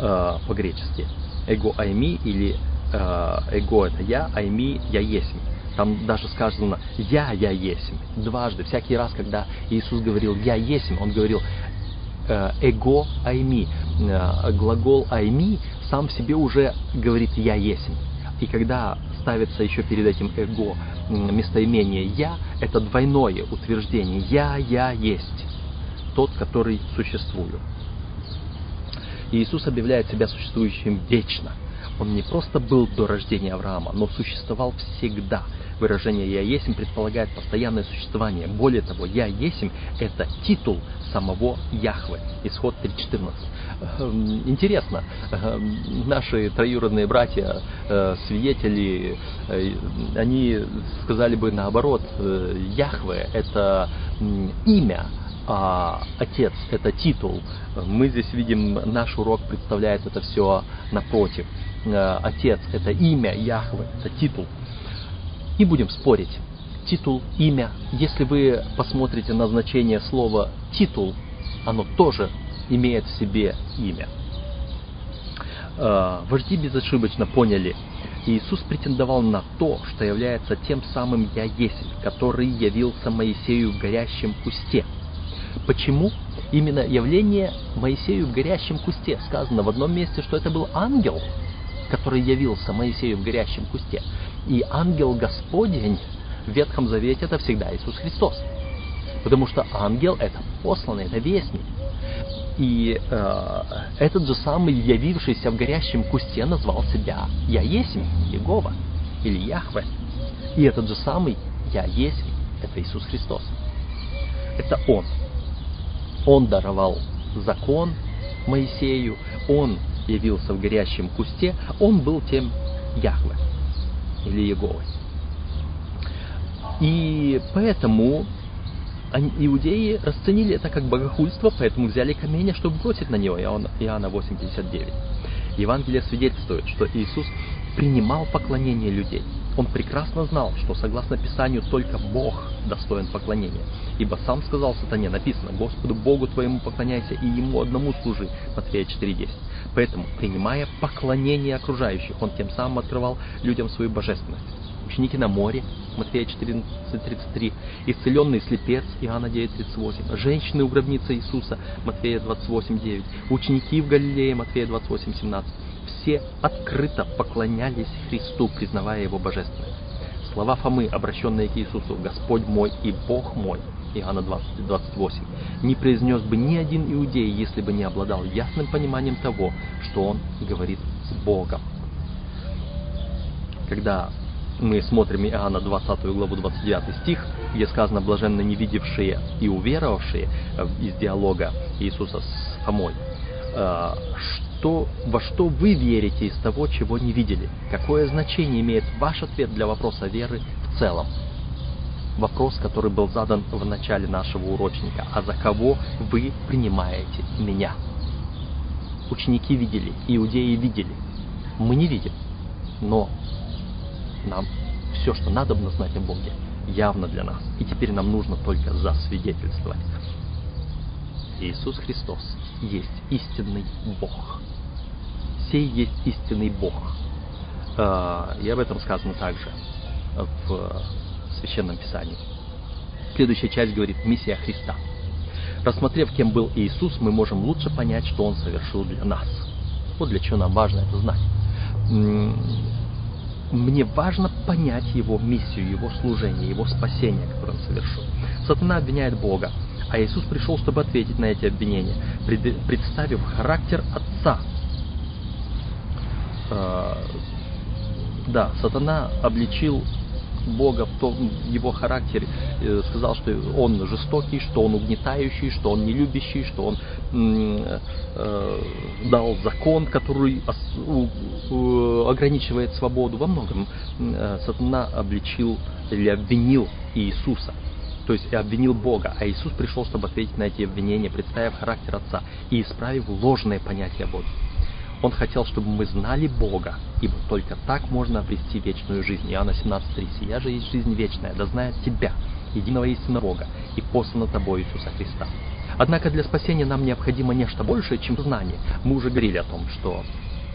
э, по-гречески. «Эго айми» или э, «эго» — это «я», «айми» — «я есим». Там даже сказано «Я, я есмь». Дважды, всякий раз, когда Иисус говорил «Я есмь», Он говорил э, «эго айми». Глагол айми сам в себе уже говорит «я есмь». И когда ставится еще перед этим эго местоимение «я», это двойное утверждение «я, я есть» тот, который существую. Иисус объявляет себя существующим вечно. Он не просто был до рождения Авраама, но существовал всегда. Выражение «я есим» предполагает постоянное существование. Более того, «я есим» — это титул самого Яхвы. Исход 3.14. Эм, интересно, эм, наши троюродные братья, э, свидетели, э, они сказали бы наоборот, э, Яхве — это имя, а отец – это титул. Мы здесь видим, наш урок представляет это все напротив. Э, отец – это имя, Яхве – это титул. Не будем спорить. Титул, имя. Если вы посмотрите на значение слова «титул», оно тоже имеет в себе имя. Э, вожди безошибочно поняли, Иисус претендовал на то, что является тем самым «Я есть», который явился Моисею в горящем кусте – Почему? Именно явление Моисею в горящем кусте. Сказано в одном месте, что это был ангел, который явился Моисею в горящем кусте. И ангел Господень в Ветхом Завете это всегда Иисус Христос. Потому что ангел это посланный, это вестник. И э, этот же самый, явившийся в горящем кусте, назвал себя «Я есть Егова» или Яхве. И этот же самый «Я есть» это Иисус Христос. Это Он. Он даровал закон Моисею, он явился в горящем кусте, он был тем Яхве или Еговой. И поэтому иудеи расценили это как богохульство, поэтому взяли камень, чтобы бросить на него. Иоанна 8.59. Евангелие свидетельствует, что Иисус принимал поклонение людей. Он прекрасно знал, что согласно Писанию только Бог достоин поклонения. Ибо сам сказал сатане, написано, Господу Богу твоему поклоняйся и Ему одному служи, Матфея 4.10. Поэтому, принимая поклонение окружающих, он тем самым открывал людям свою божественность. Ученики на море, Матфея 14.33, исцеленный слепец, Иоанна 9.38, женщины у гробницы Иисуса, Матфея 28.9, ученики в Галилее, Матфея 28.17, все открыто поклонялись Христу, признавая Его божественность. Слова Фомы, обращенные к Иисусу, «Господь мой и Бог мой», Иоанна 20, 28, не произнес бы ни один иудей, если бы не обладал ясным пониманием того, что он говорит с Богом. Когда мы смотрим Иоанна 20 главу 29 стих, где сказано «блаженно не видевшие и уверовавшие» из диалога Иисуса с Фомой, э, что, во что вы верите из того, чего не видели? Какое значение имеет ваш ответ для вопроса веры в целом? Вопрос, который был задан в начале нашего урочника. А за кого вы принимаете меня? Ученики видели, иудеи видели. Мы не видим. Но нам все, что надо знать о Боге, явно для нас. И теперь нам нужно только засвидетельствовать. Иисус Христос есть истинный Бог сей есть истинный Бог. А, и об этом сказано также в Священном Писании. Следующая часть говорит «Миссия Христа». Рассмотрев, кем был Иисус, мы можем лучше понять, что Он совершил для нас. Вот для чего нам важно это знать. Мне важно понять Его миссию, Его служение, Его спасение, которое Он совершил. Сатана обвиняет Бога, а Иисус пришел, чтобы ответить на эти обвинения, представив характер Отца Э, да, сатана обличил Бога в том, его характер, э, сказал, что он жестокий, что он угнетающий, что он нелюбящий, что он э, дал закон, который ограничивает свободу. Во многом сатана обличил или обвинил Иисуса то есть обвинил Бога, а Иисус пришел, чтобы ответить на эти обвинения, представив характер Отца и исправив ложное понятие о Боге. Он хотел, чтобы мы знали Бога, ибо только так можно обрести вечную жизнь. Иоанна 17.3. «Сия же есть жизнь вечная, да знает Тебя, единого истинного Бога, и послана Тобой Иисуса Христа». Однако для спасения нам необходимо нечто большее, чем знание. Мы уже говорили о том, что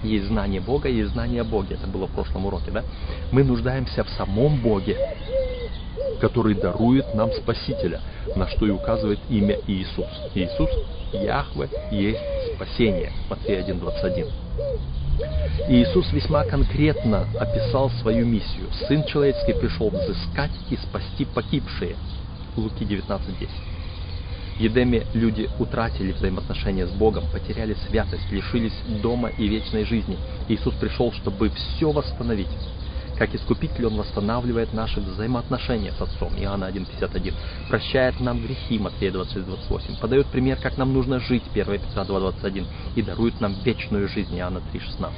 есть знание Бога, есть знание о Боге. Это было в прошлом уроке, да? Мы нуждаемся в самом Боге, который дарует нам Спасителя, на что и указывает имя Иисус. Иисус, Яхве, есть спасение. Матфея 1.21. И Иисус весьма конкретно описал свою миссию. Сын человеческий пришел взыскать и спасти погибшие. Луки 19.10. Едеме люди утратили взаимоотношения с Богом, потеряли святость, лишились дома и вечной жизни. Иисус пришел, чтобы все восстановить. Как Искупитель Он восстанавливает наши взаимоотношения с Отцом, Иоанна 1.51, прощает нам грехи, Матфея 26.28, подает пример, как нам нужно жить, 1 Петра 2.21, и дарует нам вечную жизнь, Иоанна 3.16.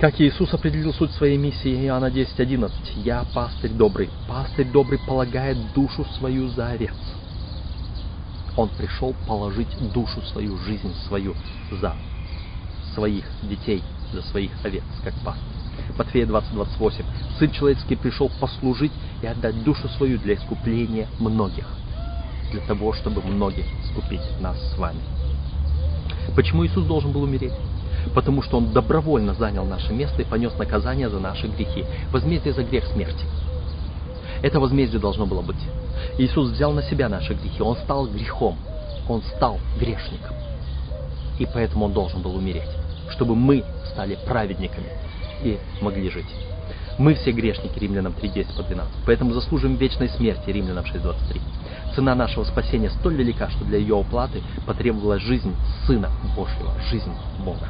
Как Иисус определил суть своей миссии, Иоанна 10.11, «Я пастырь добрый, пастырь добрый полагает душу свою за овец». Он пришел положить душу свою, жизнь свою за своих детей, за своих овец, как пастырь. Матфея 20:28. Сын человеческий пришел послужить и отдать душу свою для искупления многих. Для того, чтобы многих искупить нас с вами. Почему Иисус должен был умереть? Потому что Он добровольно занял наше место и понес наказание за наши грехи. Возмездие за грех смерти. Это возмездие должно было быть. Иисус взял на себя наши грехи. Он стал грехом. Он стал грешником. И поэтому Он должен был умереть. Чтобы мы стали праведниками и могли жить. Мы все грешники, римлянам 3.10 по 12, поэтому заслужим вечной смерти, римлянам 6.23. Цена нашего спасения столь велика, что для ее уплаты потребовалась жизнь Сына Божьего, жизнь Бога.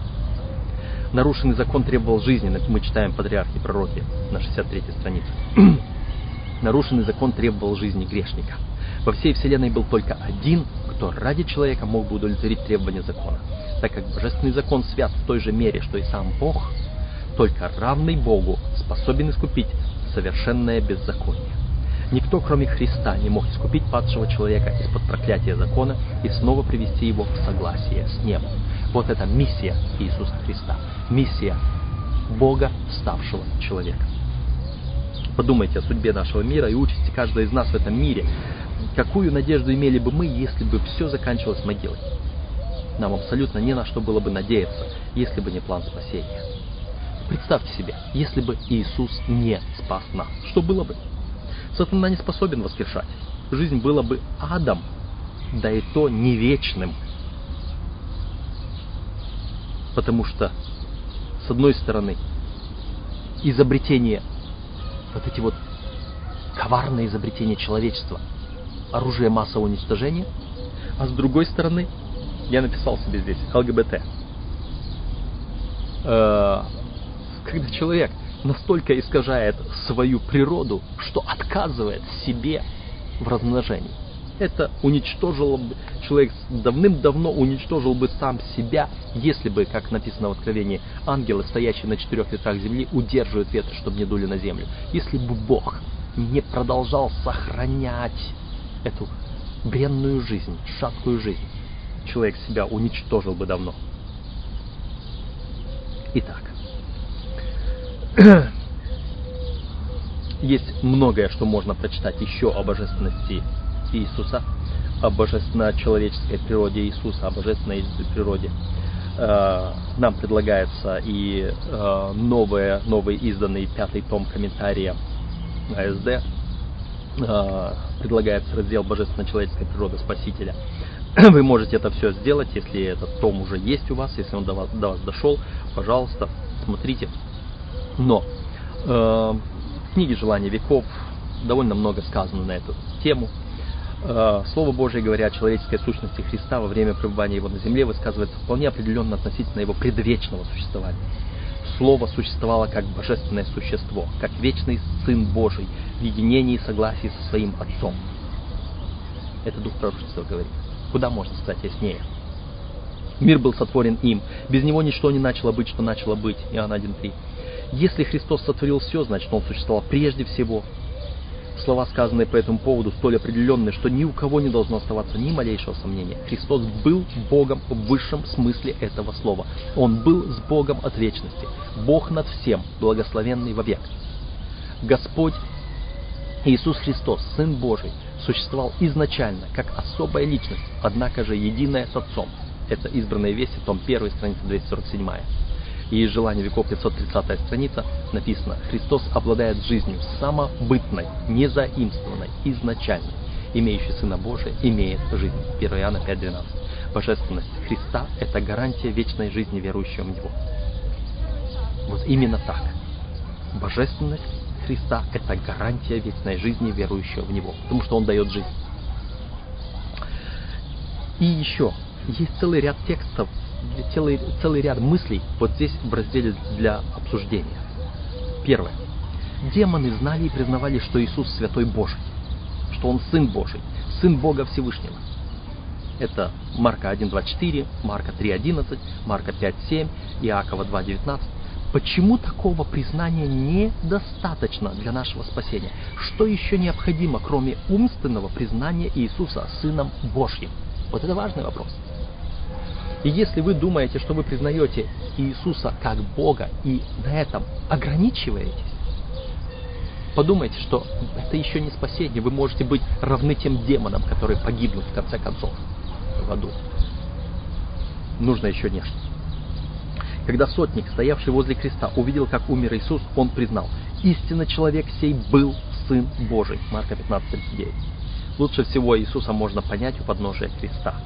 Нарушенный закон требовал жизни, мы читаем Патриархи Пророки на 63 странице. Нарушенный закон требовал жизни грешника. Во всей вселенной был только один, кто ради человека мог бы удовлетворить требования закона. Так как божественный закон свят в той же мере, что и сам Бог – только равный Богу способен искупить совершенное беззаконие. Никто, кроме Христа, не мог искупить падшего человека из-под проклятия закона и снова привести его в согласие с небом. Вот это миссия Иисуса Христа. Миссия Бога, ставшего человеком. Подумайте о судьбе нашего мира и участи каждого из нас в этом мире. Какую надежду имели бы мы, если бы все заканчивалось могилой? Нам абсолютно не на что было бы надеяться, если бы не план спасения. Представьте себе, если бы Иисус не спас нас, что было бы? Сатана не способен воскрешать. Жизнь была бы адом, да и то не вечным. Потому что, с одной стороны, изобретение, вот эти вот коварные изобретения человечества, оружие массового уничтожения, а с другой стороны, я написал себе здесь ЛГБТ. Э, когда человек настолько искажает свою природу, что отказывает себе в размножении. Это уничтожило бы, человек давным-давно уничтожил бы сам себя, если бы, как написано в Откровении, ангелы, стоящие на четырех ветрах земли, удерживают ветры, чтобы не дули на землю. Если бы Бог не продолжал сохранять эту бренную жизнь, шаткую жизнь, человек себя уничтожил бы давно. Итак, Есть многое, что можно прочитать еще о божественности Иисуса, о божественно-человеческой природе Иисуса, о божественной природе. Э, нам предлагается и э, новое, новый изданный пятый том комментария АСД. Э, предлагается раздел Божественно-человеческая природа Спасителя. Вы можете это все сделать, если этот том уже есть у вас, если он до вас, до вас дошел. Пожалуйста, смотрите, но э, в книге «Желание веков» довольно много сказано на эту тему. Э, Слово Божие, говоря о человеческой сущности Христа во время пребывания Его на земле, высказывается вполне определенно относительно Его предвечного существования. Слово существовало как божественное существо, как вечный Сын Божий в единении и согласии со своим Отцом. Это Дух пророчества говорит. Куда можно сказать яснее? Мир был сотворен им. Без него ничто не начало быть, что начало быть. Иоанн 1.3. Если Христос сотворил все, значит Он существовал прежде всего. Слова, сказанные по этому поводу, столь определенные, что ни у кого не должно оставаться ни малейшего сомнения. Христос был Богом в высшем смысле этого слова. Он был с Богом от вечности. Бог над всем, благословенный вовек. Господь Иисус Христос, Сын Божий, существовал изначально как особая личность, однако же единая с Отцом. Это избранные вести, том 1, страница 247 и из «Желания веков» 530 страница написано «Христос обладает жизнью самобытной, незаимствованной, изначальной. Имеющий Сына Божия имеет жизнь». 1 Иоанна 5.12. Божественность Христа – это гарантия вечной жизни верующего в Него. Вот именно так. Божественность Христа – это гарантия вечной жизни верующего в Него, потому что Он дает жизнь. И еще, есть целый ряд текстов, целый, целый ряд мыслей вот здесь в разделе для обсуждения. Первое. Демоны знали и признавали, что Иисус Святой Божий, что Он Сын Божий, Сын Бога Всевышнего. Это Марка 1.24, Марка 3.11, Марка 5.7, Иакова 2.19. Почему такого признания недостаточно для нашего спасения? Что еще необходимо, кроме умственного признания Иисуса Сыном Божьим? Вот это важный вопрос. И если вы думаете, что вы признаете Иисуса как Бога и на этом ограничиваетесь, подумайте, что это еще не спасение. Вы можете быть равны тем демонам, которые погибнут в конце концов в аду. Нужно еще нечто. Когда сотник, стоявший возле креста, увидел, как умер Иисус, он признал, истинно человек сей был Сын Божий. Марка 15:39. Лучше всего Иисуса можно понять у подножия креста.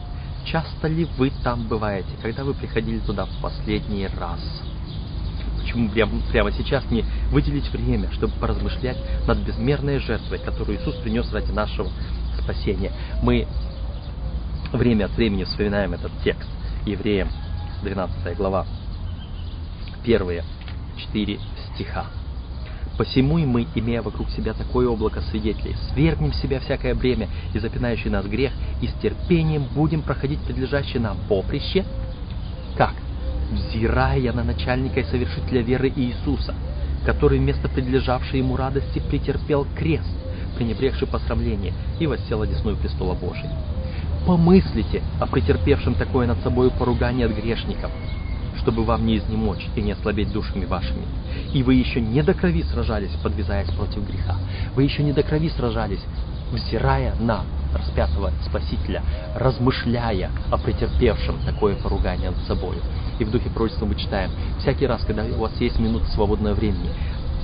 Часто ли вы там бываете, когда вы приходили туда в последний раз? Почему прямо, сейчас не выделить время, чтобы поразмышлять над безмерной жертвой, которую Иисус принес ради нашего спасения? Мы время от времени вспоминаем этот текст. Евреям 12 глава, первые четыре стиха. Посему и мы, имея вокруг себя такое облако свидетелей, свергнем с себя всякое бремя и запинающий нас грех, и с терпением будем проходить предлежащее нам поприще. Как? Взирая на начальника и совершителя веры Иисуса, который вместо предлежавшей ему радости претерпел крест, пренебрегший посрамление, и воссел одесную престола Божия. Помыслите о претерпевшем такое над собой поругание от грешников, чтобы вам не изнемочь и не ослабеть душами вашими. И вы еще не до крови сражались, подвязаясь против греха. Вы еще не до крови сражались, взирая на распятого Спасителя, размышляя о претерпевшем такое поругание над собой. И в духе пророчества мы читаем, всякий раз, когда у вас есть минута свободного времени,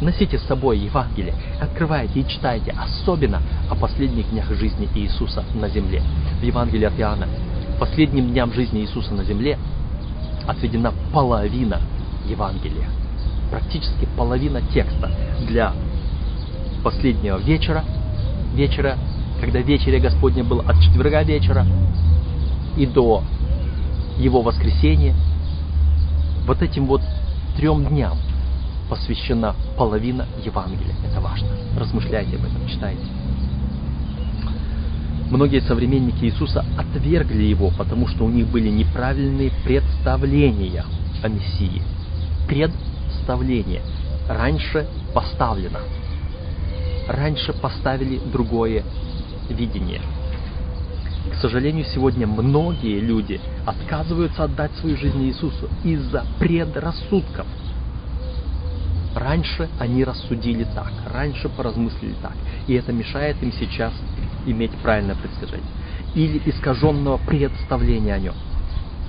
носите с собой Евангелие, открывайте и читайте, особенно о последних днях жизни Иисуса на земле. В Евангелии от Иоанна, последним дням жизни Иисуса на земле отведена половина Евангелия. Практически половина текста для последнего вечера, вечера, когда вечере Господня был от четверга вечера и до его воскресения. Вот этим вот трем дням посвящена половина Евангелия. Это важно. Размышляйте об этом, читайте. Многие современники Иисуса отвергли его, потому что у них были неправильные представления о Мессии. Представление. Раньше поставлено. Раньше поставили другое видение. К сожалению, сегодня многие люди отказываются отдать свою жизнь Иисусу из-за предрассудков. Раньше они рассудили так, раньше поразмыслили так, и это мешает им сейчас иметь правильное предсказание или искаженного представления о нем.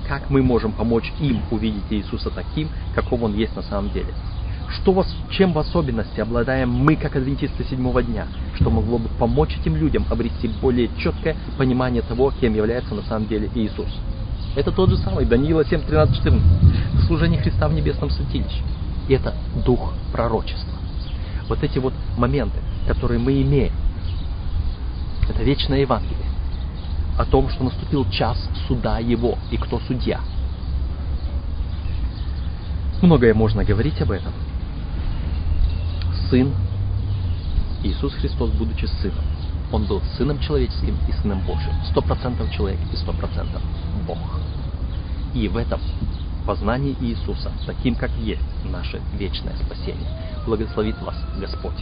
Как мы можем помочь им увидеть Иисуса таким, каков он есть на самом деле? Что вас, чем в особенности обладаем мы, как адвентисты седьмого дня, что могло бы помочь этим людям обрести более четкое понимание того, кем является на самом деле Иисус? Это тот же самый Даниила 7, 13, 14. Служение Христа в небесном святилище. И это дух пророчества. Вот эти вот моменты, которые мы имеем, это вечное Евангелие о том, что наступил час суда Его и кто судья. Многое можно говорить об этом. Сын Иисус Христос, будучи сыном, он был сыном человеческим и сыном Божьим. Сто процентов человек и сто процентов Бог. И в этом познании Иисуса, таким как есть наше вечное спасение, благословит вас Господь.